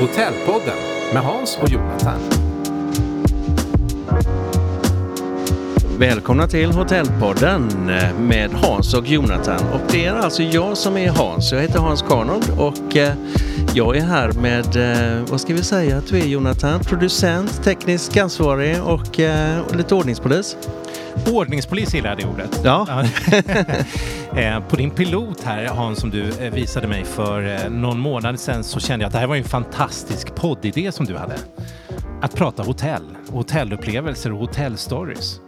Hotellpodden med Hans och Jonathan. Välkomna till Hotellpodden med Hans och Jonathan. Och det är alltså jag som är Hans. Jag heter Hans Karnold och eh, jag är här med, eh, vad ska vi säga att du är Jonathan? Producent, teknisk ansvarig och, eh, och lite ordningspolis. Ordningspolis gillar det ordet. Ja. Eh, På din pilot här, Hans, som du eh, visade mig för eh, någon månad sedan så kände jag att det här var en fantastisk poddidé som du hade. Att prata hotell, hotellupplevelser och hotellstories.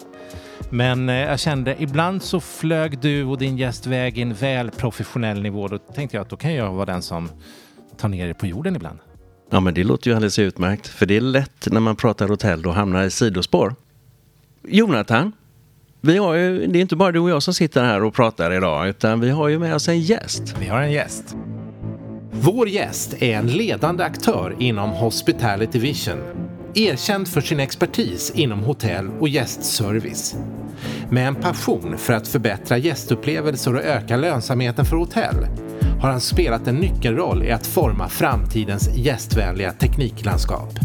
Men eh, jag kände ibland så flög du och din gäst väg i en väl professionell nivå. Då tänkte jag att då kan jag vara den som tar ner er på jorden ibland. ja, men det låter ju alldeles utmärkt. För det är lätt när man pratar hotell att hamnar i sidospår. Jonathan, vi har ju, det är inte bara du och jag som sitter här och pratar idag, utan vi har ju med oss en gäst. Vi har en gäst. Vår gäst är en ledande aktör inom Hospitality Vision. Erkänd för sin expertis inom hotell och gästservice. Med en passion för att förbättra gästupplevelser och öka lönsamheten för hotell har han spelat en nyckelroll i att forma framtidens gästvänliga tekniklandskap.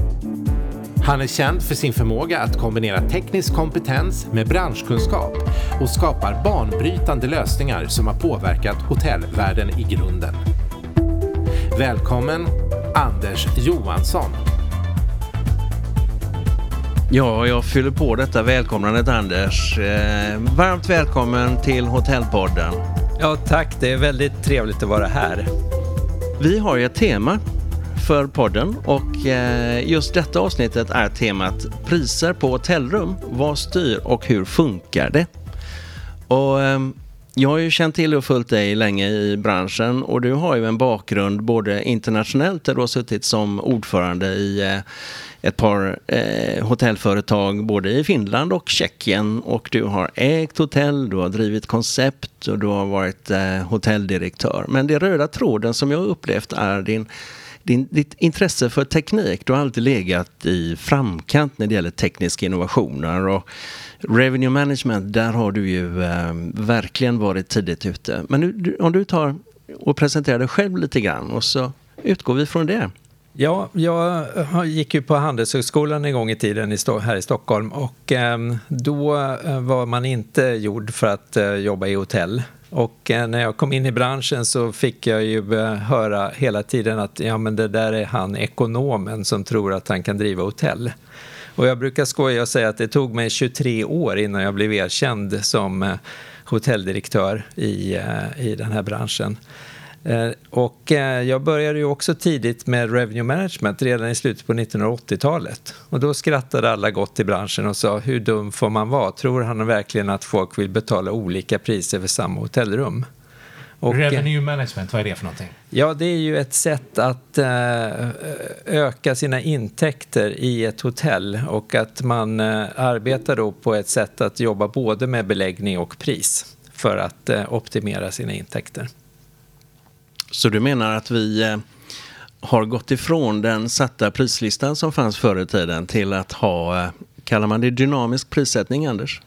Han är känd för sin förmåga att kombinera teknisk kompetens med branschkunskap och skapar banbrytande lösningar som har påverkat hotellvärlden i grunden. Välkommen Anders Johansson. Ja, jag fyller på detta välkomnandet Anders. Eh, varmt välkommen till Hotellpodden. Ja, tack. Det är väldigt trevligt att vara här. Vi har ju ett tema för podden och eh, just detta avsnittet är temat priser på hotellrum. Vad styr och hur funkar det? Och ehm, jag har ju känt till och följt dig länge i branschen och du har ju en bakgrund både internationellt där du har suttit som ordförande i eh, ett par eh, hotellföretag både i Finland och Tjeckien och du har ägt hotell, du har drivit koncept och du har varit eh, hotelldirektör. Men det röda tråden som jag upplevt är din, din, ditt intresse för teknik. Du har alltid legat i framkant när det gäller tekniska innovationer och revenue management, där har du ju eh, verkligen varit tidigt ute. Men nu, du, om du tar och presenterar dig själv lite grann och så utgår vi från det. Ja, jag eh, gick ju på Handelshögskolan en gång i tiden här i Stockholm och ehm, då eh, var man inte gjord för att eh, jobba i hotell. Och när jag kom in i branschen så fick jag ju höra hela tiden att ja, men det där är han ekonomen som tror att han kan driva hotell. Och jag brukar skoja och säga att det tog mig 23 år innan jag blev erkänd som hotelldirektör i, i den här branschen. Eh, Och eh, jag började ju också tidigt med revenue management redan i slutet på 1980-talet. Och då skrattade alla gott i branschen och sa hur dum får man vara? Tror han verkligen att folk vill betala olika priser för samma hotellrum? Och, eh, Revenue management, vad är det för någonting? Ja, det är ju ett sätt att öka sina intäkter i ett hotell och att man arbetar då på ett sätt att jobba både med beläggning och pris för att optimera sina intäkter. Så du menar att vi eh, har gått ifrån den satta prislistan som fanns förr i tiden till att ha, eh, kallar man det dynamisk prissättning Anders?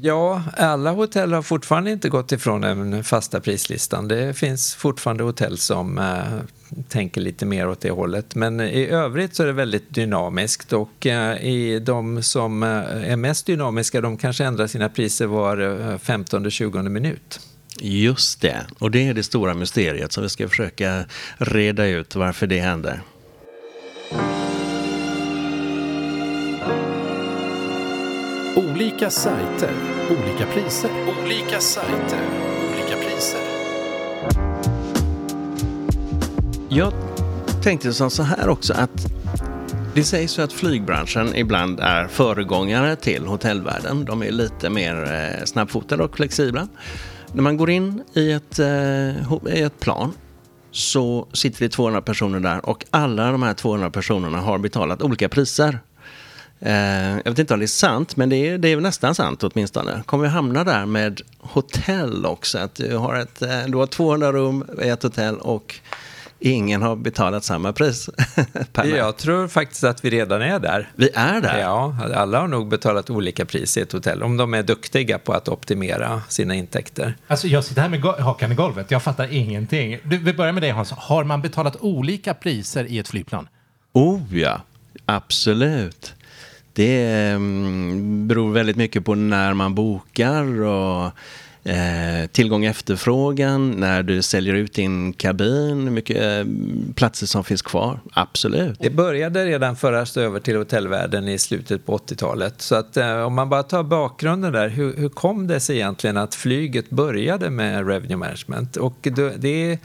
Ja, alla hotell har fortfarande inte gått ifrån den fasta prislistan. Det finns fortfarande hotell som eh, tänker lite mer åt det hållet. Men i övrigt så är det väldigt dynamiskt och eh, i de som eh, är mest dynamiska de kanske ändrar sina priser var eh, 15-20 minut. Just det, och det är det stora mysteriet som vi ska försöka reda ut varför det händer. Olika sajter, olika priser. Olika sajter, olika priser. Jag tänkte som så här också att det sägs ju att flygbranschen ibland är föregångare till hotellvärlden. De är lite mer eh, snabbfotade och flexibla. När man går in i ett, eh, i ett plan så sitter det 200 personer där och alla de här 200 personerna har betalat olika priser. Eh, jag vet inte om det är sant, men det är, det är nästan sant åtminstone. Kommer vi hamna där med hotell också? Att du har, ett, eh, du har 200 rum i ett hotell och ingen har betalat samma pris per natt. Jag tror faktiskt att vi redan är där. Vi är där. Ja, alla har nog betalat olika pris i ett hotell om de är duktiga på att optimera sina intäkter. Alltså jag sitter här med hakan i golvet, jag fattar ingenting. Du, vi börjar med dig Hans. Har man betalat olika priser i ett flygplan? Oh ja, absolut. Det mm, beror väldigt mycket på när man bokar och eh, tillgång och efterfrågan, när du säljer ut din kabin, hur mycket eh, platser som finns kvar. Absolut. Det började redan föras över till hotellvärlden i slutet på 80-talet. Så att eh, om man bara tar bakgrunden där, hur, hur kom det sig egentligen att flyget började med revenue management? Och det, det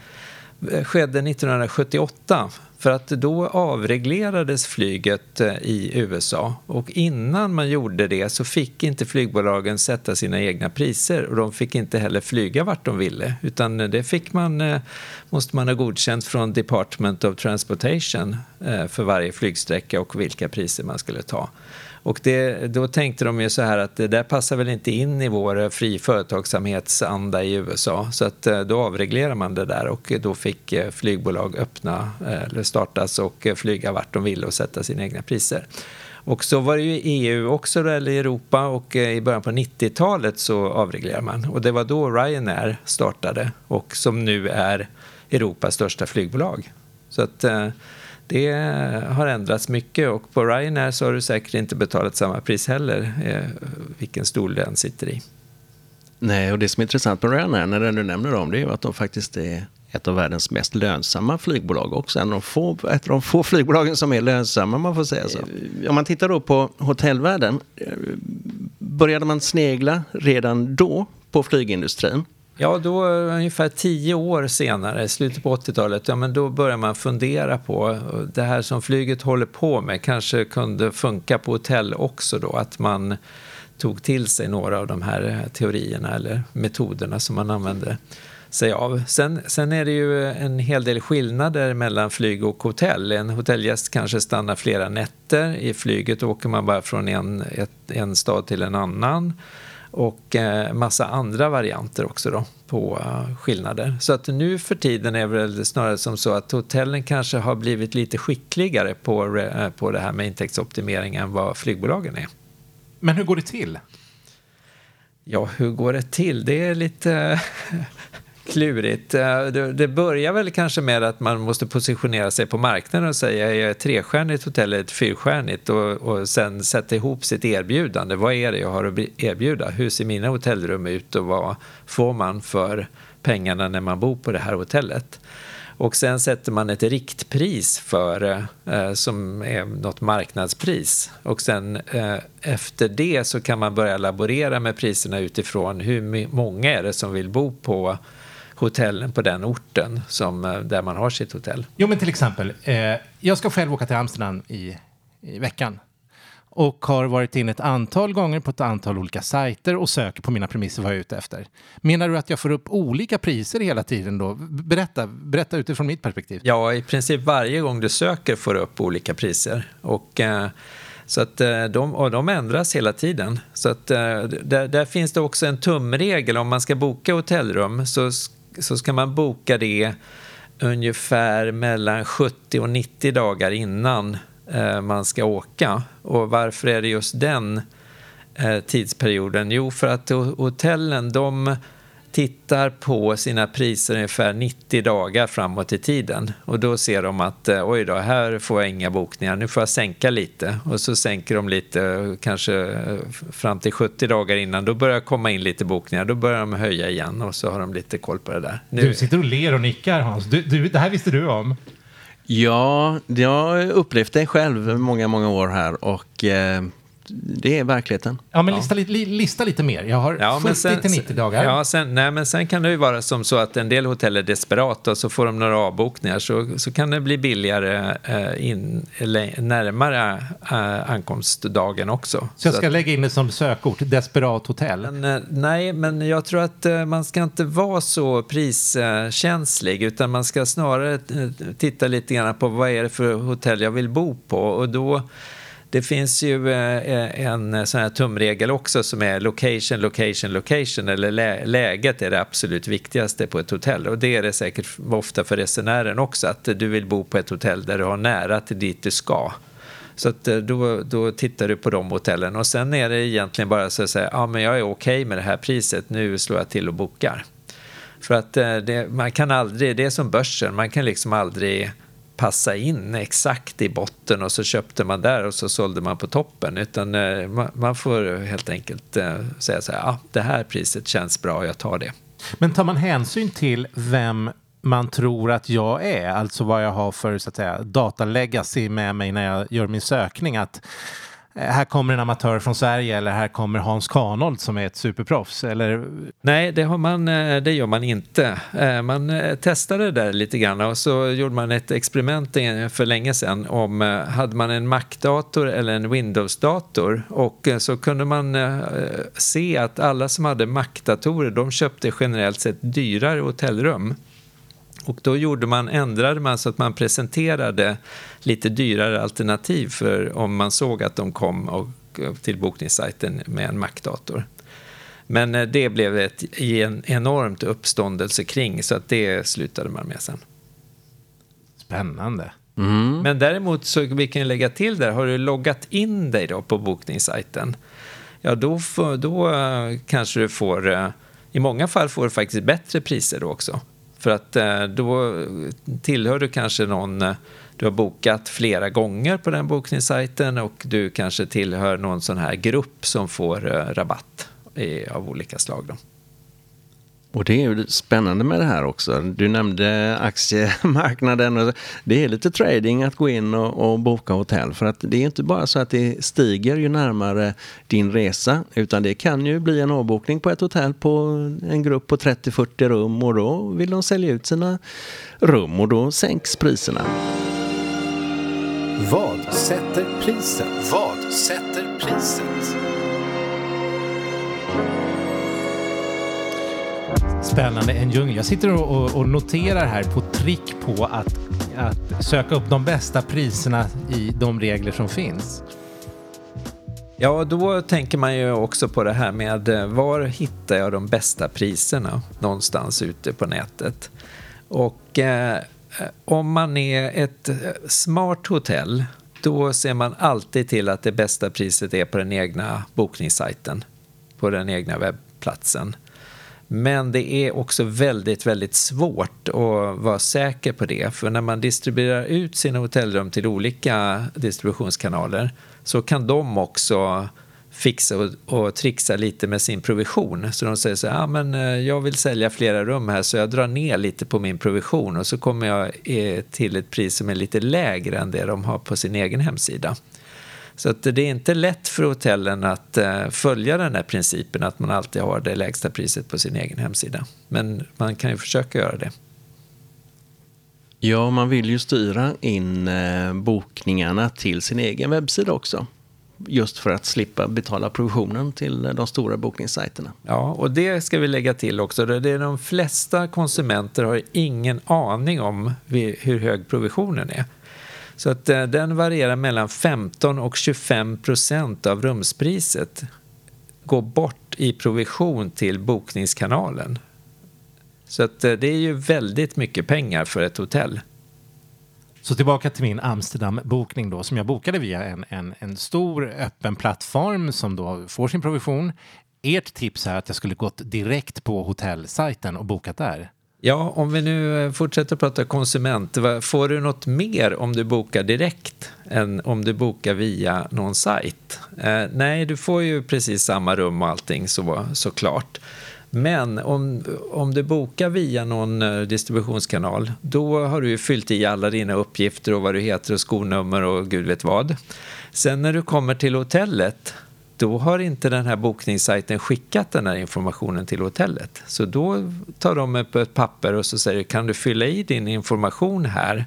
skedde 1978 för att då avreglerades flyget eh, i USA och innan man gjorde det så fick inte flygbolagen sätta sina egna priser. Och de fick inte heller flyga vart de ville. Utan eh, det fick man, eh, måste man ha godkänt från Department of Transportation för varje flygsträcka och vilka priser man skulle ta. Och det, då tänkte de ju så här att det där passar väl inte in i vår fri företagsamhetsanda i USA. Så att eh, då avreglerar man det där och då fick eh, flygbolag öppna eh, eller startas och flyga vart de ville och sätta sina egna priser. Och så var det ju i EU också, eller i Europa, och i början på 90-talet så avreglerade man. Och det var då Ryanair startade och som nu är Europas största flygbolag. Så att det har ändrats mycket och på Ryanair så har du säkert inte betalat samma pris heller, eh, vilken stol den sitter i. Nej, och det som är intressant med Ryanair, när du nämner dem, det är ju att de faktiskt är ett av världens mest lönsamma flygbolag också. En av de få, ett av de få flygbolagen som är lönsamma, man får säga så. Eh, om man tittar då på hotellvärlden, eh, började man snegla redan då på flygindustrin? Ja, då eh, ungefär tio år senare, slutet på 80-talet, ja, men då börjar man fundera på eh, det här som flyget håller på med kanske kunde funka på hotell också då, att man tog till sig några av de här eh, teorierna eller metoderna som man använde sig av. Sen, sen är det ju en hel del skillnader mellan flyg och hotell. En hotellgäst kanske stannar flera nätter. I flyget åker man bara från en, ett, en stad till en annan och eh, massa andra varianter också då på uh, skillnader. Så att nu för tiden är det väl snarare som så att hotellen kanske har blivit lite skickligare på, uh, på det här med intäktsoptimering än vad flygbolagen är. Men hur går det till? Ja, hur går det till? Det är lite klurigt. Eh, det börjar väl kanske med att man måste positionera sig på marknaden och säga är jag ett trestjärnigt hotell eller ett fyrstjärnigt och, och sen sätta ihop sitt erbjudande. Vad är det jag har att erbjuda? Hur ser mina hotellrum ut och vad får man för pengarna när man bor på det här hotellet? Och sen sätter man ett riktpris för, eh, som är något marknadspris. Och sen eh, efter det så kan man börja laborera med priserna utifrån hur många är det som vill bo på hotellen på den orten som, eh, där man har sitt hotell. Jo, men till exempel, eh, jag ska själv åka till Amsterdam i, i veckan och har varit in ett antal gånger på ett antal olika sajter och söker på mina premisser vad jag är ute efter. Menar du att jag får upp olika priser hela tiden då? Berätta, berätta utifrån mitt perspektiv. Ja, i princip varje gång du söker får du upp olika priser. Och, eh, så att eh, de, och de ändras hela tiden. Så att eh, där, där, finns det också en tumregel. Om man ska boka hotellrum så så ska man boka det ungefär mellan 70 och 90 dagar innan eh, man ska åka. Och varför är det just den eh, tidsperioden? Jo, för att hotellen de tittar på sina priser ungefär 90 dagar framåt i tiden. Och då ser de att eh, oj då, här får jag inga bokningar, nu får jag sänka lite. Och så sänker de lite, kanske eh, fram till 70 dagar innan, då börjar komma in lite bokningar, då börjar de höja igen och så har de lite koll på det där. Nu... Du sitter och ler och nickar Hans, du, du, det här visste du om? Ja, jag har upplevt det själv många, många år här. Och eh, det är verkligheten. Ja, men lista, li, lista lite mer. Jag har ja, 70 till 90 dagar. Ja, sen, nej, men sen kan det ju vara som så att en del hotell är desperata och så får de några avbokningar så, så kan det bli billigare eh, in, eller närmare eh, ankomstdagen också. Så jag ska att, lägga in det som sökord, desperat hotell? Men, eh, nej, men jag tror att eh, man ska inte vara så priskänslig utan man ska snarare eh, titta lite grann på vad är det för hotell jag vill bo på och då det finns ju eh, eh, en eh, sån här tumregel också som är location, location, location eller lä läget är det absolut viktigaste på ett hotell och det är det säkert ofta för resenären också att du vill bo på ett hotell där du har nära till dit du ska. Så att då, då tittar du på de hotellen och sen är det egentligen bara så att säga, ja men jag är okej okay med det här priset, nu slår jag till och bokar. För att det, man kan aldrig, det är som börsen, man kan liksom aldrig passa in exakt i botten och så köpte man där och så sålde man på toppen. Utan eh, man får helt enkelt eh, säga så här, ja, det här priset känns bra, jag tar det. Men tar man hänsyn till vem man tror att jag är, alltså vad jag har för så att säga, datalegacy med mig när jag gör min sökning, att Eh, här kommer en amatör från Sverige eller här kommer Hans Kanold som är ett superproffs? Eller? Nej, det, har man, eh, det gör man inte. Eh, man testade det där lite grann och så gjorde man ett experiment för länge sedan om hade man en Mac-dator eller en Windows-dator och så kunde man se att alla som hade Mac-datorer de köpte generellt sett dyrare hotellrum. Och då gjorde man, ändrade man så att man presenterade lite dyrare alternativ för om man såg att de kom och, till bokningssajten med en Mac-dator. Men eh, det blev ett en enormt uppståndelse kring så att det slutade man med sen. Spännande. Mm. Men däremot så vi kan lägga till där, har du loggat in dig då på bokningssajten, ja då, då eh, kanske du får, eh, i många fall får du faktiskt bättre priser då också. För att eh, då tillhör du kanske någon, eh, du har bokat flera gånger på den bokningssajten och du kanske tillhör någon sån här grupp som får eh, rabatt av olika slag. Då. Och det är ju spännande med det här också. Du nämnde aktiemarknaden. Och det är lite trading att gå in och, och, boka hotell. För att det är inte bara så att det stiger ju närmare din resa. Utan det kan ju bli en avbokning på ett hotell på en grupp på 30-40 rum. Och då vill de sälja ut sina rum och då sänks priserna. Vad sätter priset? Vad sätter priset? Spännande, en djungel. Jag sitter och, och, noterar här på trick på att, att söka upp de bästa priserna i de regler som finns. Ja, då tänker man ju också på det här med eh, var hittar jag de bästa priserna någonstans ute på nätet? Och eh, om man är ett eh, smart hotell, då ser man alltid till att det bästa priset är på den egna bokningssajten, på den egna webbplatsen. Men det är också väldigt, väldigt svårt att vara säker på det. För när man distribuerar ut sina hotellrum till olika distributionskanaler så kan de också fixa och, och trixa lite med sin provision. Så de säger så här, ah, men eh, jag vill sälja flera rum här så jag drar ner lite på min provision och så kommer jag eh, till ett pris som är lite lägre än det de har på sin egen hemsida. Så att det är inte lätt för hotellen att uh, följa den här principen att man alltid har det lägsta priset på sin egen hemsida. Men man kan ju försöka göra det. Ja, man vill ju styra in uh, bokningarna till sin egen webbsida också. Just för att slippa betala provisionen till de stora bokningssajterna. Ja, och det ska vi lägga till också. Det är de flesta konsumenter har ingen aning om hur hög provisionen är. Så att eh, den varierar mellan 15 och 25 procent av rumspriset går bort i provision till bokningskanalen. Så att eh, det är ju väldigt mycket pengar för ett hotell. Så tillbaka till min Amsterdam-bokning då, som jag bokade via en, en, en stor öppen plattform som då får sin provision. Ert tips är att jag skulle gått direkt på hotellsajten och bokat där. Ja, om vi nu eh, fortsätter prata konsument, får du något mer om du bokar direkt än om du bokar via någon sajt? Eh, nej, du får ju precis samma rum och allting så, såklart. Men om, om du bokar via någon eh, distributionskanal, då har du ju fyllt i alla dina uppgifter och vad du heter och skonummer och gud vet vad. Sen när du kommer till hotellet, då har inte den här bokningssajten skickat den här informationen till hotellet. Så då tar de upp ett papper och så säger kan du fylla i din information här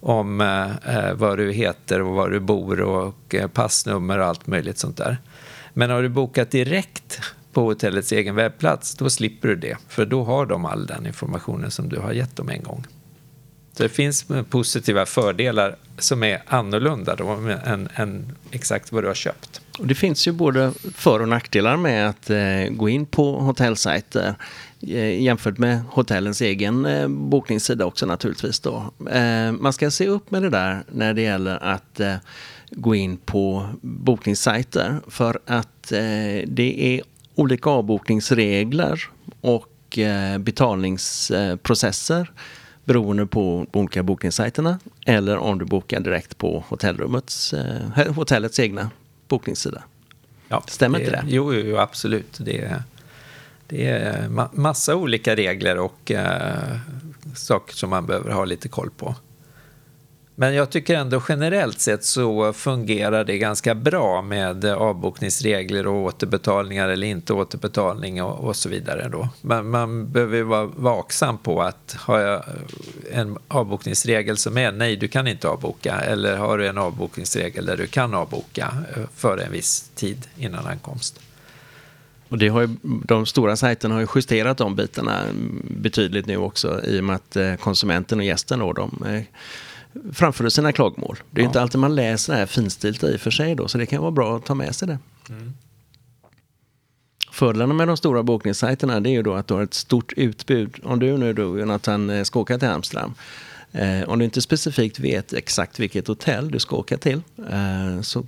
om eh, eh, vad du heter och var du bor och eh, passnummer och allt möjligt sånt där. Men har du bokat direkt på hotellets egen webbplats, då slipper du det. För då har de all den informationen som du har gett dem en gång. Så det finns eh, positiva fördelar som är annorlunda då än, än exakt vad du har köpt. Och det finns ju både för och nackdelar med att eh, gå in på hotellsajter eh, jämfört med hotellens egen eh, bokningssida också naturligtvis. Då. Eh, man ska se upp med det där när det gäller att eh, gå in på bokningssajter för att eh, det är olika avbokningsregler och eh, betalningsprocesser beroende på de olika bokningssajterna eller om du bokar direkt på hotellrummets, eh, hotellets egna bokningssida. Ja, Stämmer det, inte det? Jo, jo absolut. Det är, det är ma massa olika regler och eh, saker som man behöver ha lite koll på. Men jag tycker ändå generellt sett så fungerar det ganska bra med avbokningsregler och återbetalningar eller inte återbetalning och, och så vidare. Då. Men man behöver vara vaksam på att har jag en avbokningsregel som är nej, du kan inte avboka eller har du en avbokningsregel där du kan avboka eh, för före en viss tid innan ankomst. Och det har ju, de stora sajterna har ju justerat de bitarna mm, betydligt nu också i och med att eh, konsumenten och gästen då, de eh, framförde sina klagomål. Det är ja. inte alltid man läser det här finstilt i och för sig då, så det kan vara bra att ta med sig det. Mm. Fördelarna med de stora bokningssajterna det är ju då att du har ett stort utbud. Om du nu då, Jonathan, eh, ska åka till Amsterdam. Eh, om du inte specifikt vet exakt vilket hotell du ska åka till eh, så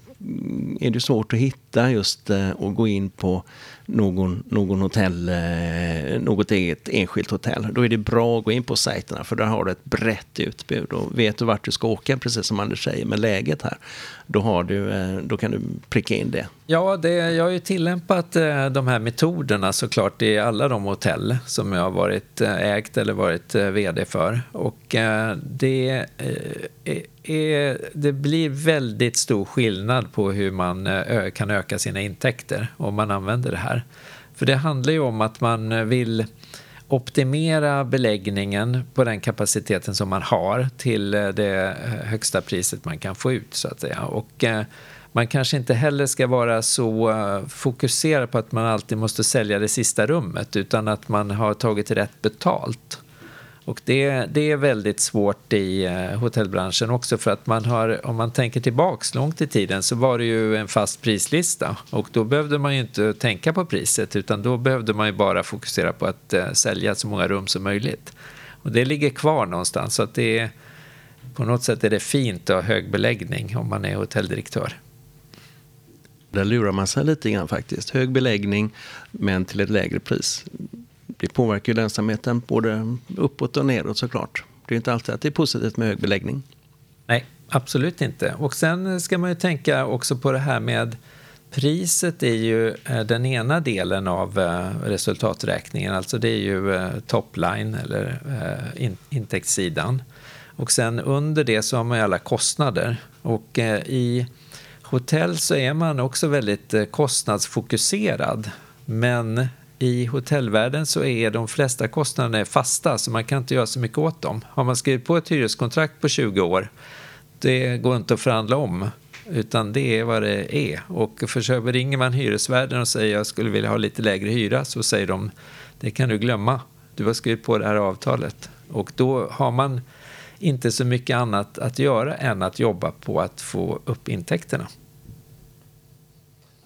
är det svårt att hitta just eh, och gå in på någon, någon hotell, eh, något eget enskilt hotell. Då är det bra att gå in på sajterna för där har du ett brett utbud och vet du vart du ska åka, precis som Anders säger, med läget här, då, har du, eh, då kan du pricka in det. Ja, det, jag har ju tillämpat eh, de här metoderna såklart i alla de hotell som jag har varit ägt eller varit vd för. Och det, är, det blir väldigt stor skillnad på hur man eh, kan öka sina intäkter om man använder det här. För det handlar ju om att man eh, vill optimera beläggningen på den kapaciteten som man har till eh, det högsta priset man kan få ut så att säga. Och man kanske inte heller ska vara så fokuserad på att man alltid måste sälja det sista rummet utan att man har tagit rätt betalt. Och det, det är väldigt svårt i eh, hotellbranschen också för att man har, om man tänker tillbaks långt i tiden så var det ju en fast prislista och då behövde man ju inte tänka på priset utan då behövde man ju bara fokusera på att eh, sälja så många rum som möjligt. Och det ligger kvar någonstans så att det är, på något sätt är det fint att ha hög beläggning om man är hotelldirektör. Där lurar man sig lite grann faktiskt. Hög beläggning men till ett lägre pris det påverkar ju lönsamheten både uppåt och neråt såklart. Det är inte alltid att det är positivt med hög beläggning. Nej, absolut inte. Och sen ska man ju tänka också på det här med priset är ju eh, den ena delen av eh, resultaträkningen, alltså det är ju eh, topline eller intäktssidan. Och sen under det så har man ju alla kostnader. Och i hotell så är man också väldigt kostnadsfokuserad. Men i hotellvärlden så är de flesta kostnaderna fasta så man kan inte göra så mycket åt dem. Har man skrivit på ett hyreskontrakt på 20 år, det går inte att förhandla om utan det är vad det är. Och försöker, ringer man hyresvärden och säger jag skulle vilja ha lite lägre hyra så säger de det kan du glömma, du har skrivit på det här avtalet. Och då har man inte så mycket annat att göra än att jobba på att få upp intäkterna.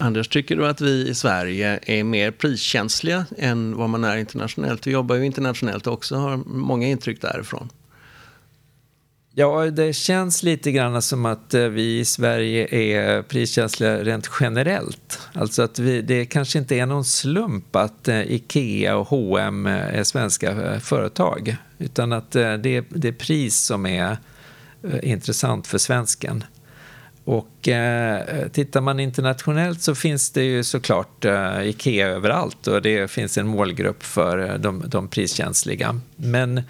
Anders, tycker du att vi i Sverige är mer priskänsliga än vad man är internationellt? Vi jobbar ju internationellt också, och har många intryck därifrån. Ja, det känns lite grann som att eh, vi i Sverige är priskänsliga rent generellt. Alltså att vi, det kanske inte är någon slump att eh, Ikea och H&M eh, är svenska företag. Utan att det, det är pris som är intressant för svensken. Och eh, tittar man internationellt så finns det ju såklart eh, Ikea överallt och det finns en målgrupp för eh, de, de priskänsliga. Men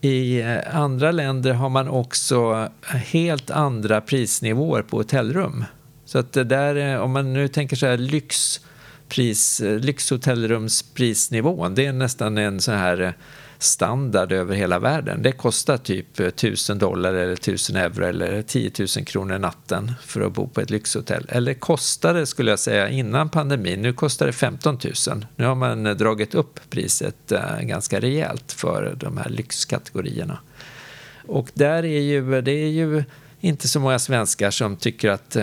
i eh, andra länder har man också helt andra prisnivåer på hotellrum. Så att det där, eh, om man nu tänker så här lyxpris, eh, lyxhotellrumsprisnivån, det är nästan en så här eh, standard över hela världen. Det kostar typ eh, 1000 dollar eller 1000 euro eller 10 000 kronor natten för att bo på ett lyxhotell. Eller kostade skulle jag säga innan pandemin. Nu kostar det 15 000. Nu har man eh, dragit upp priset eh, ganska rejält för de här lyxkategorierna. Och där är ju, det är ju inte så många svenskar som tycker att eh,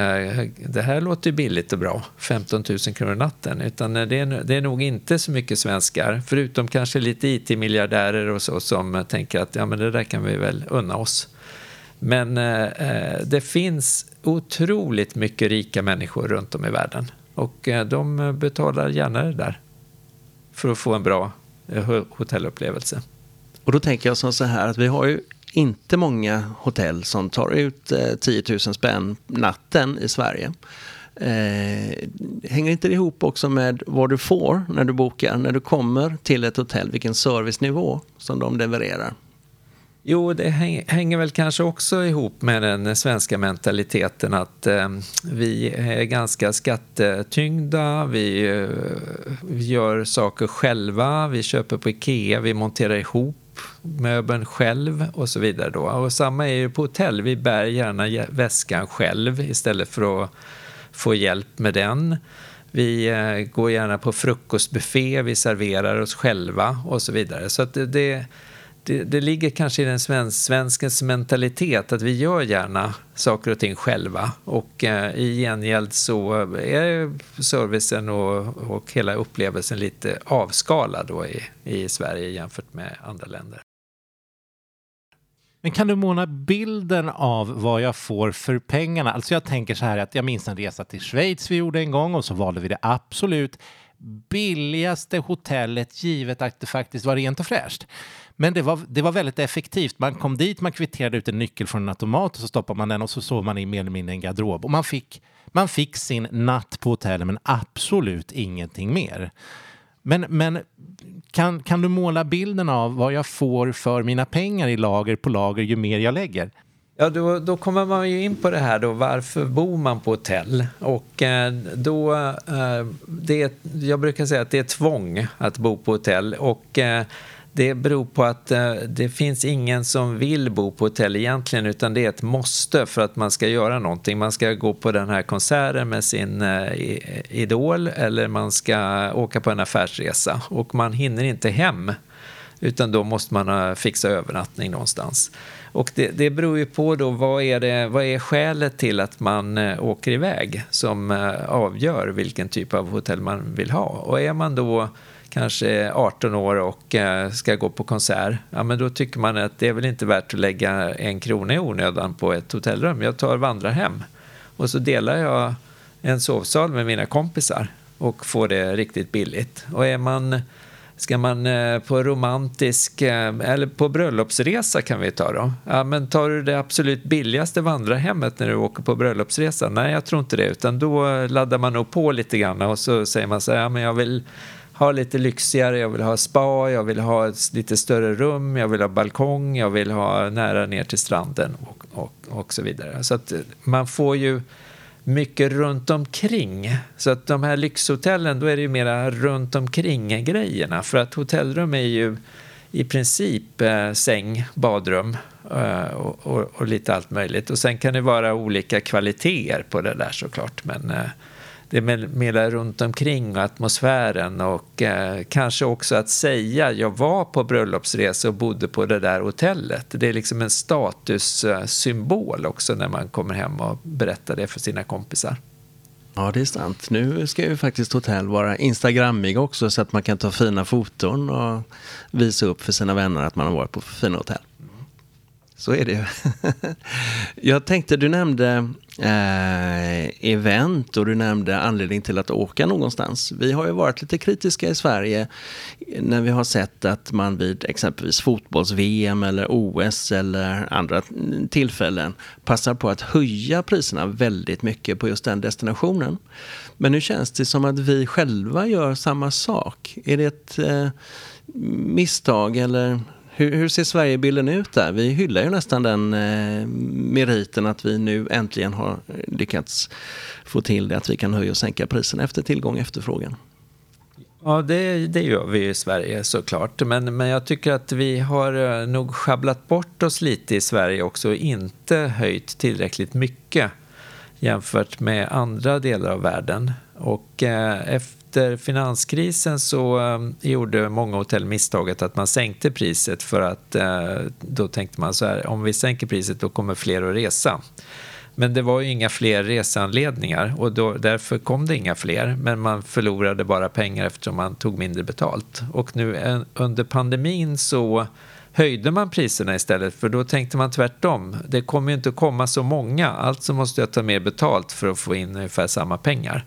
det här låter billigt och bra, 15 000 kronor natten. Utan eh, det är, det är nog inte så mycket svenskar, förutom kanske lite IT-miljardärer och så som tänker att ja, men det där kan vi väl unna oss. Men eh, eh det finns otroligt mycket rika människor runt om i världen och eh, de betalar gärna det där för att få en bra eh, hotellupplevelse. Och då tänker jag som så här att vi har ju inte många hotell som tar ut eh, 10 000 spänn natten i Sverige. Eh, hänger inte det ihop också med vad du får när du bokar, när du kommer till ett hotell, vilken servicenivå som de levererar? Jo, det hänger väl kanske också ihop med den svenska mentaliteten att eh, vi är ganska skattetyngda, vi, eh, vi, gör saker själva, vi köper på Ikea, vi monterar ihop möbeln själv och så vidare. Då. Och samma är ju på hotell, vi bär gärna väskan själv istället för att få hjälp med den. Vi eh, går gärna på frukostbuffé, vi serverar oss själva och så vidare. Så att det, det det, ligger kanske i den svensk, svenskens mentalitet att vi gör gärna saker och ting själva och eh, i gengäld så är servicen och, och hela upplevelsen lite avskalad då i, i Sverige jämfört med andra länder. Men kan du måla bilden av vad jag får för pengarna? Alltså jag tänker så här att jag minns en resa till Schweiz vi gjorde en gång och så valde vi det absolut billigaste hotellet givet att det faktiskt var rent och fräscht. Men det var, det var väldigt effektivt. Man kom dit, man kvitterade ut en nyckel från en automat och så stoppade man den och så sov man i mer eller mindre en garderob. Och man fick, man fick sin natt på hotellet men absolut ingenting mer. Men, men kan, kan du måla bilden av vad jag får för mina pengar i lager på lager ju mer jag lägger? Ja, då, då kommer man ju in på det här då, varför bor man på hotell? Och eh, då, eh, det, jag brukar säga att det är tvång att bo på hotell. Och eh, det beror på att eh, det finns ingen som vill bo på hotell egentligen utan det är ett måste för att man ska göra någonting. Man ska gå på den här konserten med sin eh, idol eller man ska åka på en affärsresa och man hinner inte hem utan då måste man fixa övernattning någonstans. Och det, det beror ju på då vad är, det, vad är skälet till att man eh, åker iväg som eh, avgör vilken typ av hotell man vill ha. Och är man då kanske 18 år och eh, ska gå på konsert, ja men då tycker man att det är väl inte värt att lägga en krona i onödan på ett hotellrum. Jag tar vandrarhem och så delar jag en sovsal med mina kompisar och får det riktigt billigt. Och är man Ska man eh, på romantisk, eh, eller på bröllopsresa kan vi ta då. Ja, men tar du det absolut billigaste vandrarhemmet när du åker på bröllopsresa? Nej, jag tror inte det, utan då laddar man nog på lite grann och så säger man så här, ja, men jag vill ha lite lyxigare, jag vill ha spa, jag vill ha ett lite större rum, jag vill ha balkong, jag vill ha nära ner till stranden och, och, och så vidare. Så att eh, man får ju mycket runt omkring. Så att de här lyxhotellen, då är det ju mera runt omkring grejerna. För att hotellrum är ju i princip eh, säng, badrum eh, och, och, och, lite allt möjligt. Och sen kan det vara olika kvaliteter på det där såklart. Men eh, det mera runt omkring och atmosfären och eh, kanske också att säga jag var på bröllopsresa och bodde på det där hotellet. Det är liksom en statussymbol också när man kommer hem och berättar det för sina kompisar. Ja, det är sant. Nu ska ju faktiskt hotell vara instagrammiga också så att man kan ta fina foton och visa upp för sina vänner att man har varit på fina hotell. Så är det ju. Jag tänkte, du nämnde eh, event och du nämnde anledning till att åka någonstans. Vi har ju varit lite kritiska i Sverige när vi har sett att man vid exempelvis fotbolls-VM eller OS eller andra tillfällen passar på att höja priserna väldigt mycket på just den destinationen. Men nu känns det som att vi själva gör samma sak. Är det ett eh, misstag eller hur, hur, ser Sverigebilden ut där? Vi hyllar ju nästan den eh, meriten att vi nu äntligen har lyckats få till det att vi kan höja och sänka priserna efter tillgång och efterfrågan. Ja, det, det gör vi i Sverige såklart. Men, men jag tycker att vi har eh, nog schabblat bort oss lite i Sverige också och inte höjt tillräckligt mycket jämfört med andra delar av världen. Och eh, efter finanskrisen så eh, gjorde många hotell misstaget att man sänkte priset för att eh, då tänkte man så här, om vi sänker priset då kommer fler att resa. Men det var ju inga fler reseanledningar och då, därför kom det inga fler. Men man förlorade bara pengar eftersom man tog mindre betalt. Och nu en, under pandemin så höjde man priserna istället för då tänkte man tvärtom. Det kommer ju inte komma så många, alltså måste jag ta mer betalt för att få in ungefär samma pengar.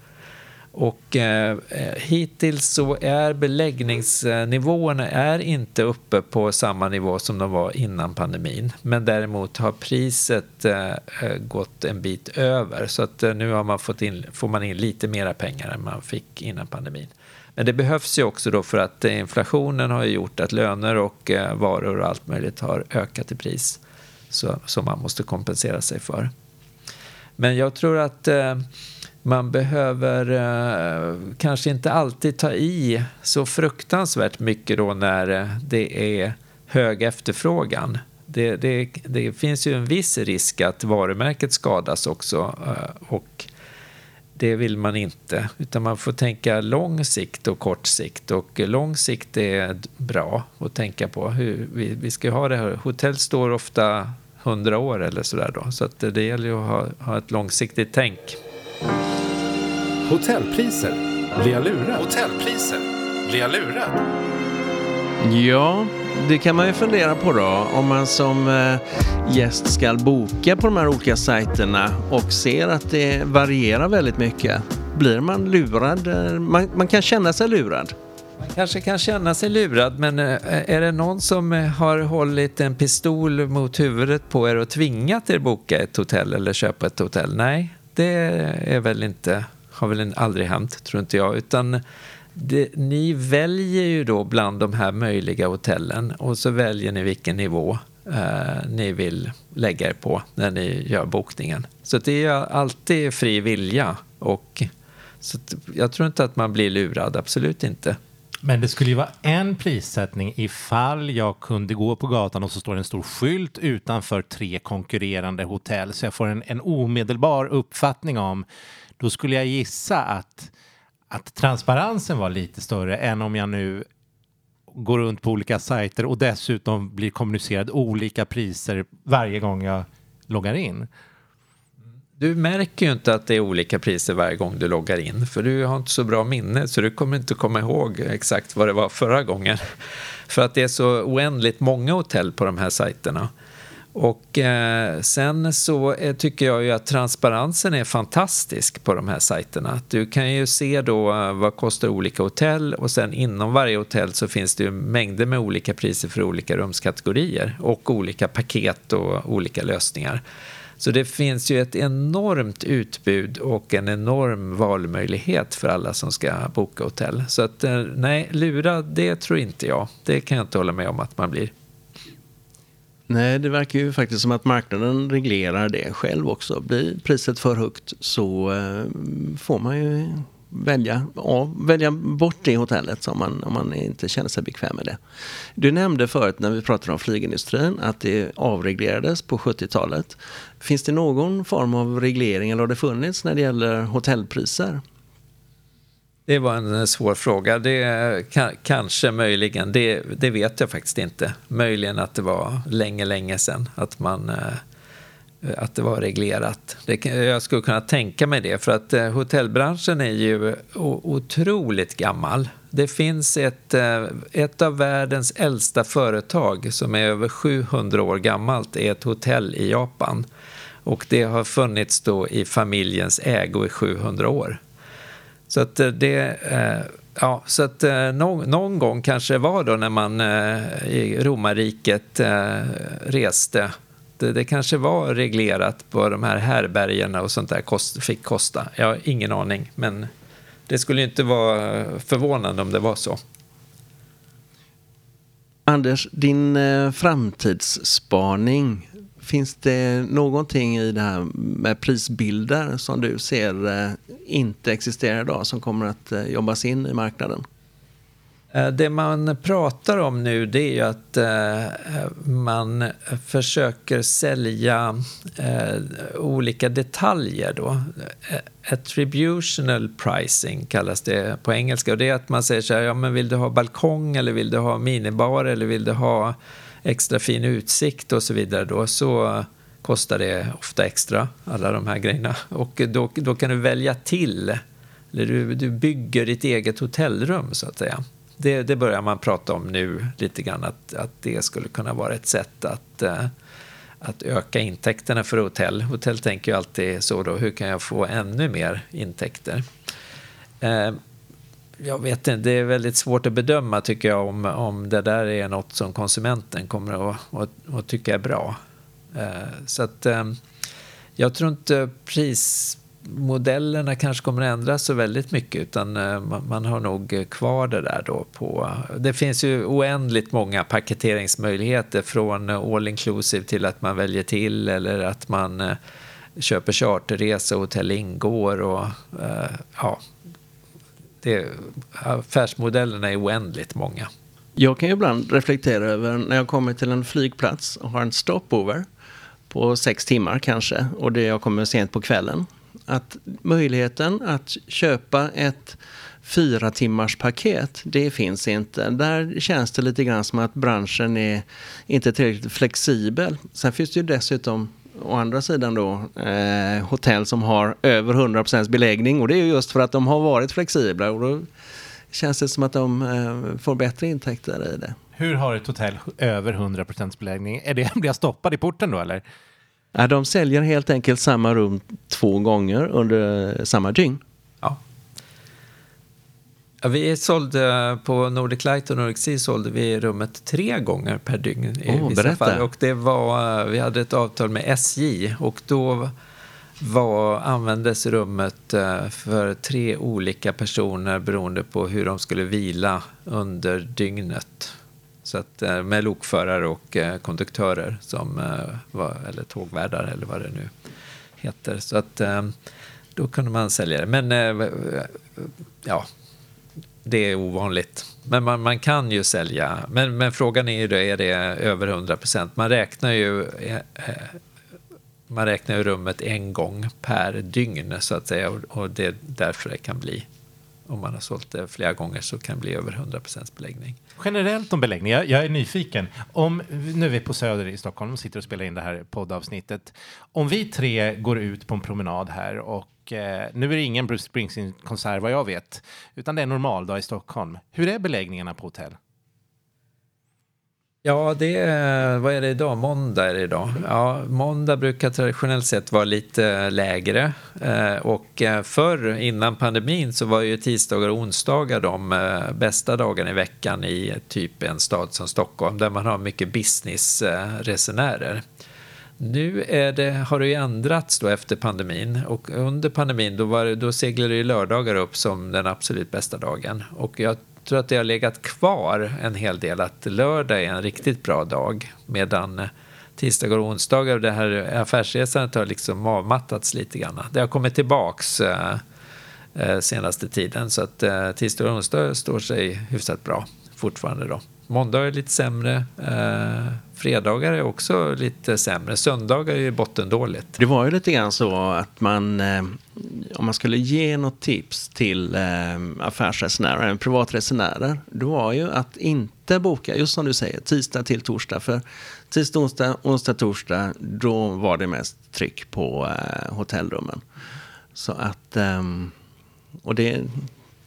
Och eh, eh, hittills så är beläggningsnivåerna är inte uppe på samma nivå som de var innan pandemin. Men däremot har priset eh, eh, gått en bit över. Så att eh, nu har man fått in, får man in lite mera pengar än man fick innan pandemin. Men det behövs ju också då för att eh, inflationen har gjort att löner och eh, varor och allt möjligt har ökat i pris. Så, som man måste kompensera sig för. Men jag tror att eh, man behöver eh, kanske inte alltid ta i så fruktansvärt mycket då när eh, det är hög efterfrågan. Det, det, det, finns ju en viss risk att varumärket skadas också eh, och det vill man inte. Utan man får tänka lång sikt och kort sikt. Och lång sikt är bra att tänka på. Hur vi, vi ska ha det här. Hotell står ofta hundra år eller sådär då. Så att det gäller ju att ha, ha ett långsiktigt tänk. Hotellpriser. Blir jag lurad? Hotellpriser. Blir jag lurad? Ja, det kan man ju fundera på då. Om man som eh, gäst ska boka på de här olika sajterna och ser att det varierar väldigt mycket. Blir man lurad? Man, man kan känna sig lurad. Man kanske kan känna sig lurad, men eh, är det någon som eh, har hållit en pistol mot huvudet på er och tvingat er boka ett hotell eller köpa ett hotell? Nej, det är väl inte, har väl aldrig hänt, tror inte jag. Utan det, ni väljer ju då bland de här möjliga hotellen och så väljer ni vilken nivå eh, ni vill lägga er på när ni gör bokningen. Så det är alltid fri vilja och så jag tror inte att man blir lurad, absolut inte. Men det skulle ju vara en prissättning ifall jag kunde gå på gatan och så står en stor skylt utanför tre konkurrerande hotell så jag får en, en omedelbar uppfattning om, då skulle jag gissa att, att transparensen var lite större än om jag nu går runt på olika sajter och dessutom blir kommunicerad olika priser varje gång jag loggar in. Du märker ju inte att det är olika priser varje gång du loggar in för du har inte så bra minne så du kommer inte komma ihåg exakt vad det var förra gången. För att det är så oändligt många hotell på de här sajterna. Och eh, sen så eh, tycker jag ju att transparensen är fantastisk på de här sajterna. Du kan ju se då eh, vad kostar olika hotell och sen inom varje hotell så finns det ju mängder med olika priser för olika rumskategorier och olika paket och olika lösningar. Så det finns ju ett enormt utbud och en enorm valmöjlighet för alla som ska boka hotell. Så att eh, nej, lura det tror inte jag. Det kan jag inte hålla med om att man blir. Nej, det verkar ju faktiskt som att marknaden reglerar det själv också. Blir priset för högt så eh, får man ju välja, ja, välja bort det hotellet om man, om man inte känner sig bekväm med det. Du nämnde förut när vi pratade om flygindustrin att det avreglerades på 70-talet. Finns det någon form av reglering eller har det funnits när det gäller hotellpriser? Det var en eh, svår fråga. Det eh, kanske möjligen, det, det vet jag faktiskt inte. Möjligen att det var länge, länge sedan att man eh, eh att det var reglerat. Det, jag skulle kunna tänka mig det, för att eh, hotellbranschen är ju otroligt gammal. Det finns ett, eh, ett av världens äldsta företag som är över 700 år gammalt, är ett hotell i Japan. Och det har funnits då i familjens ägo i 700 år. Så att eh, det... Eh, ja, så att eh, någon, någon gång kanske det var då när man i romarriket reste det, det kanske var reglerat på de här härbergena och sånt där kost, fick kosta. Jag har ingen aning, men det skulle inte vara förvånande om det var så. Anders, din eh, framtidsspaning. Finns det någonting i det här med prisbilder som du ser eh, inte existerar idag som kommer att eh, jobbas in i marknaden? Eh, det man pratar om nu det är ju att man försöker sälja olika detaljer då. Attributional pricing kallas det på engelska och det är att man säger så här, ja men vill du ha balkong eller vill du ha minibar eller vill du ha extra fin utsikt och så vidare då så kostar det ofta extra, alla de här grejerna. Och då, då kan du välja till, eller du, du bygger ditt eget hotellrum så att säga det, det, börjar man prata om nu lite grann att, att det skulle kunna vara ett sätt att, eh, att öka intäkterna för hotell. Hotell tänker ju alltid så då, hur kan jag få ännu mer intäkter? Eh, jag vet inte, det är väldigt svårt att bedöma tycker jag om, om det där är något som konsumenten kommer att, att, att tycka är bra. Eh, så att ehm, jag tror inte prismodellerna kanske kommer att ändras så väldigt mycket utan eh, man har nog kvar det där då på... Det finns ju oändligt många paketeringsmöjligheter från all inclusive till att man väljer till eller att man eh, köper charterresa och hotell ingår och ja, det, affärsmodellerna är oändligt många. Jag kan ju ibland reflektera över när jag kommer till en flygplats och har en stopover på sex timmar kanske och det jag kommer sent på kvällen. Att möjligheten att köpa ett fyra timmars paket, det finns inte. Där känns det lite grann som att branschen är inte tillräckligt flexibel. Sen finns det ju dessutom å andra sidan då eh, hotell som har över 100% beläggning och det är just för att de har varit flexibla och då känns det som att de eh, får bättre intäkter i det. Hur har ett hotell över 100% beläggning? Är det, blir jag stoppad i porten då eller? Ja, de säljer helt enkelt samma rum två gånger under samma dygn. Vi sålde på Nordic Light och Nordic Sea sålde vi rummet tre gånger per dygn i oh, vissa berätta. fall. Och det var, vi hade ett avtal med SJ och då var, användes rummet eh, för tre olika personer beroende på hur de skulle vila under dygnet. Så att, eh, med lokförare och eh, konduktörer, som var, eller tågvärdar eller vad det nu heter. Så att då kunde man sälja det. Men ja, det är ovanligt. Men man, man, kan ju sälja. Men, men frågan är ju då, är det över 100 procent? Man räknar ju eh, eh, man räknar ju rummet en gång per dygn så att säga och det är därför det kan bli om man har sålt det flera gånger så kan det bli över 100% beläggning. Generellt om beläggning, jag, jag, är nyfiken. Om, nu är vi på Söder i Stockholm och sitter och spelar in det här poddavsnittet. Om vi tre går ut på en promenad här och eh, nu är det ingen Bruce Springsteen-konsert vad jag vet, utan det är en normaldag i Stockholm. Hur är beläggningarna på hotell? Ja, det är, vad är det idag? Måndag är det idag. Ja, måndag brukar traditionellt sett vara lite lägre. Eh, och eh, förr, innan pandemin, så var ju tisdagar och onsdagar de eh, bästa dagarna i veckan i typ en stad som Stockholm, där man har mycket businessresenärer. Nu det, har det ju ändrats då efter pandemin och under pandemin då, var, då seglade ju lördagar upp som den absolut bästa dagen. Och jag tror att det har legat kvar en hel del att lördag är en riktigt bra dag medan eh, tisdagar och onsdagar, det här affärsresandet har liksom avmattats lite grann. Det har kommit tillbaks eh, eh senaste tiden så att eh, tisdagar och onsdagar står sig hyfsat bra fortfarande då. Måndag är lite sämre. Eh, fredagar är också lite sämre. Söndagar är bottendåligt. Det var ju lite grann så att man, eh, om man skulle ge något tips till eh, affärsresenärer, privatresenärer, det var ju att inte boka, just som du säger, tisdag till torsdag. För tisdag, onsdag, onsdag, torsdag, då var det mest tryck på eh, hotellrummen. Så att, ehm, och det,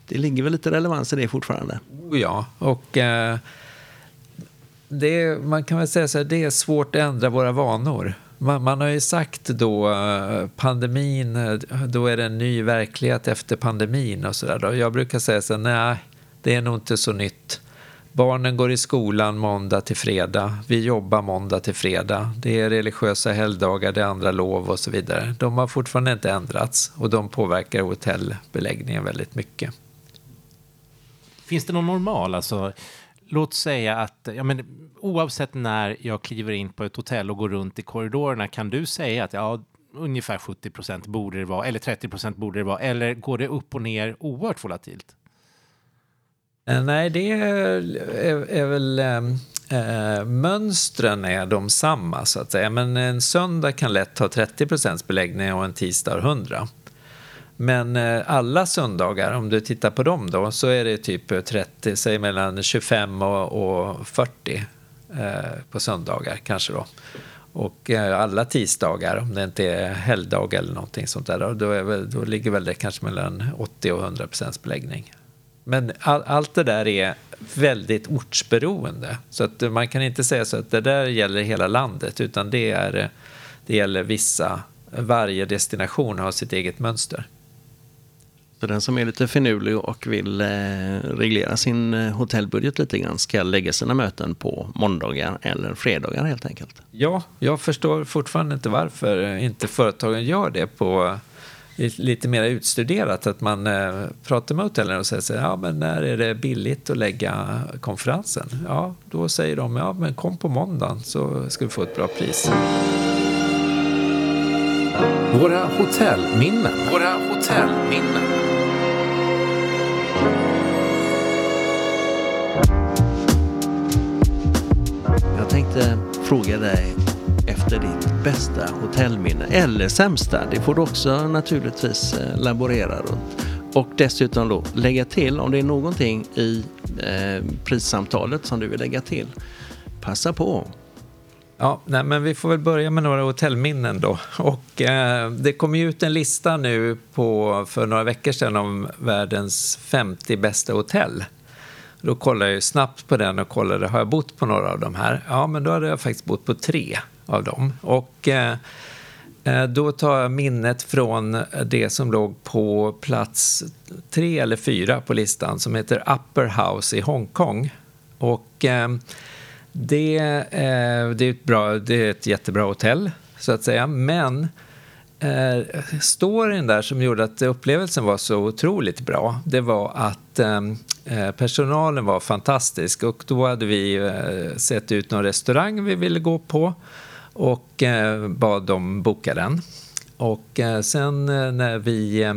det ligger väl lite relevans i det fortfarande. Ja, och det är, man kan väl säga så här, det är svårt att ändra våra vanor. Man, man, har ju sagt då eh, pandemin, eh, då är det en ny verklighet efter pandemin och sådär. Jag brukar säga så här, nej, det är nog inte så nytt. Barnen går i skolan måndag till fredag. Vi jobbar måndag till fredag. Det är religiösa helgdagar, det är andra lov och så vidare. De har fortfarande inte ändrats och de påverkar hotellbeläggningen väldigt mycket. Finns det någon normal, alltså låt säga att ja, men, oavsett när jag kliver in på ett hotell och går runt i korridorerna kan du säga att ja, ungefär 70 procent borde det vara, eller 30 procent borde det vara, eller går det upp och ner oerhört volatilt? Eh, nej, det är, är, är väl... Äh, mönstren är de samma, så att säga. Men en söndag kan lätt ha 30 procents beläggning och en tisdag har 100. Men eh, alla söndagar, om du tittar på dem då, så är det typ 30, säg mellan 25 och, 40 eh, på söndagar kanske då. Och eh, alla tisdagar, om det inte är helgdag eller någonting sånt där, då, är väl, då ligger väl det kanske mellan 80 och 100 procents beläggning. Men all, allt det där är väldigt ortsberoende. Så att man kan inte säga så att det där gäller hela landet, utan det, är, det gäller vissa, varje destination har sitt eget mönster. Så den som är lite finurlig och vill eh, reglera sin eh, hotellbudget lite grann ska lägga sina möten på måndagar eller fredagar helt enkelt. Ja, jag förstår fortfarande inte varför inte företagen gör det på lite mer utstuderat. Att man eh, pratar med hotellen och säger så, ja men när är det billigt att lägga konferensen? Ja, då säger de, ja men kom på måndagen så ska vi få ett bra pris. Våra hotellminnen. Våra hotellminnen. Jag tänkte fråga dig efter ditt bästa hotellminne eller sämsta. Det får du också naturligtvis eh, laborera runt. Och dessutom då lägga till om det är någonting i eh, prissamtalet som du vill lägga till. Passa på. Ja, nej, men vi får väl börja med några hotellminnen då. Och, eh, det kom ju ut en lista nu på, för några veckor sedan om världens 50 bästa hotell. Då kollade jag snabbt på den och kollade, har jag bott på några av de här? Ja, men då hade jag faktiskt bott på tre av dem. Och eh, eh då tar jag minnet från det som låg på plats tre eller fyra på listan som heter Upper House i Hongkong. Och eh, det, eh, det, är ett bra, det är ett jättebra hotell, så att säga. Men eh, storyn där som gjorde att upplevelsen var så otroligt bra, det var att eh, eh personalen var fantastisk och då hade vi eh, sett ut någon restaurang vi ville gå på och eh, bad dem boka den. Och eh, sen eh, när vi eh,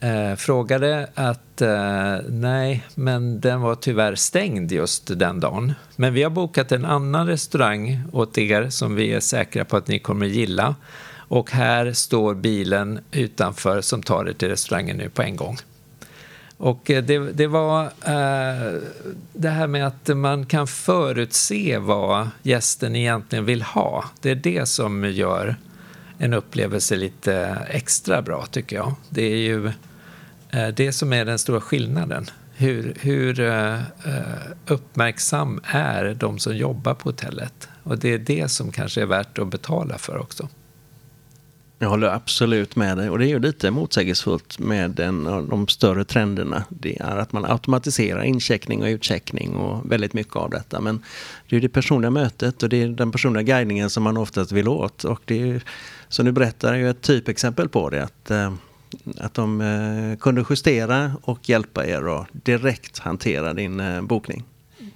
eh, frågade att eh, nej, men den var tyvärr stängd just den dagen. Men vi har bokat en annan restaurang åt er som vi är säkra på att ni kommer gilla. Och här står bilen utanför som tar er till restaurangen nu på en gång. Och eh, det, det var eh, det här med att man kan förutse vad gästen egentligen vill ha. Det är det som gör en upplevelse lite extra bra, tycker jag. Det är ju Eh, det som är den stora skillnaden. Hur, hur eh, eh, uppmärksam är de som jobbar på hotellet? Och det är det som kanske är värt att betala för också. Jag håller absolut med dig och det är ju lite motsägelsefullt med den, de större trenderna. Det är att man automatiserar incheckning och utcheckning och väldigt mycket av detta. Men det är det personliga mötet och det är den personliga guidningen som man oftast vill åt. Och det är, som du berättar är ju ett typexempel på det. Att, eh, att de eh, kunde justera och hjälpa er att direkt hantera din eh, bokning.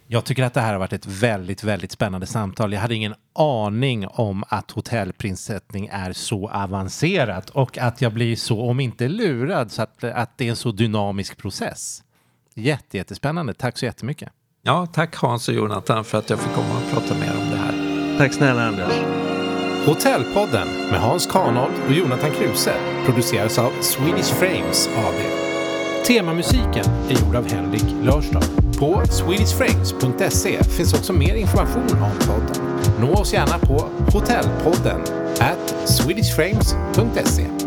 Jag tycker att det här har varit ett väldigt, väldigt spännande samtal. Jag hade ingen aning om att hotellprissättning är så avancerat och att jag blir så, om inte lurad, så att, att det är en så dynamisk process. Jätte, jättespännande. Tack så jättemycket. Ja, tack Hans och Jonathan för att jag fick komma och prata mer om det här. Tack snälla Anders. Hotellpodden med Hans Kanold och Jonathan Kruse produceras av Swedish Frames AB. Temamusiken är gjord av Henrik Lörstad. På swedishframes.se finns också mer information om podden. Nå oss gärna på hotellpodden at swedishframes.se.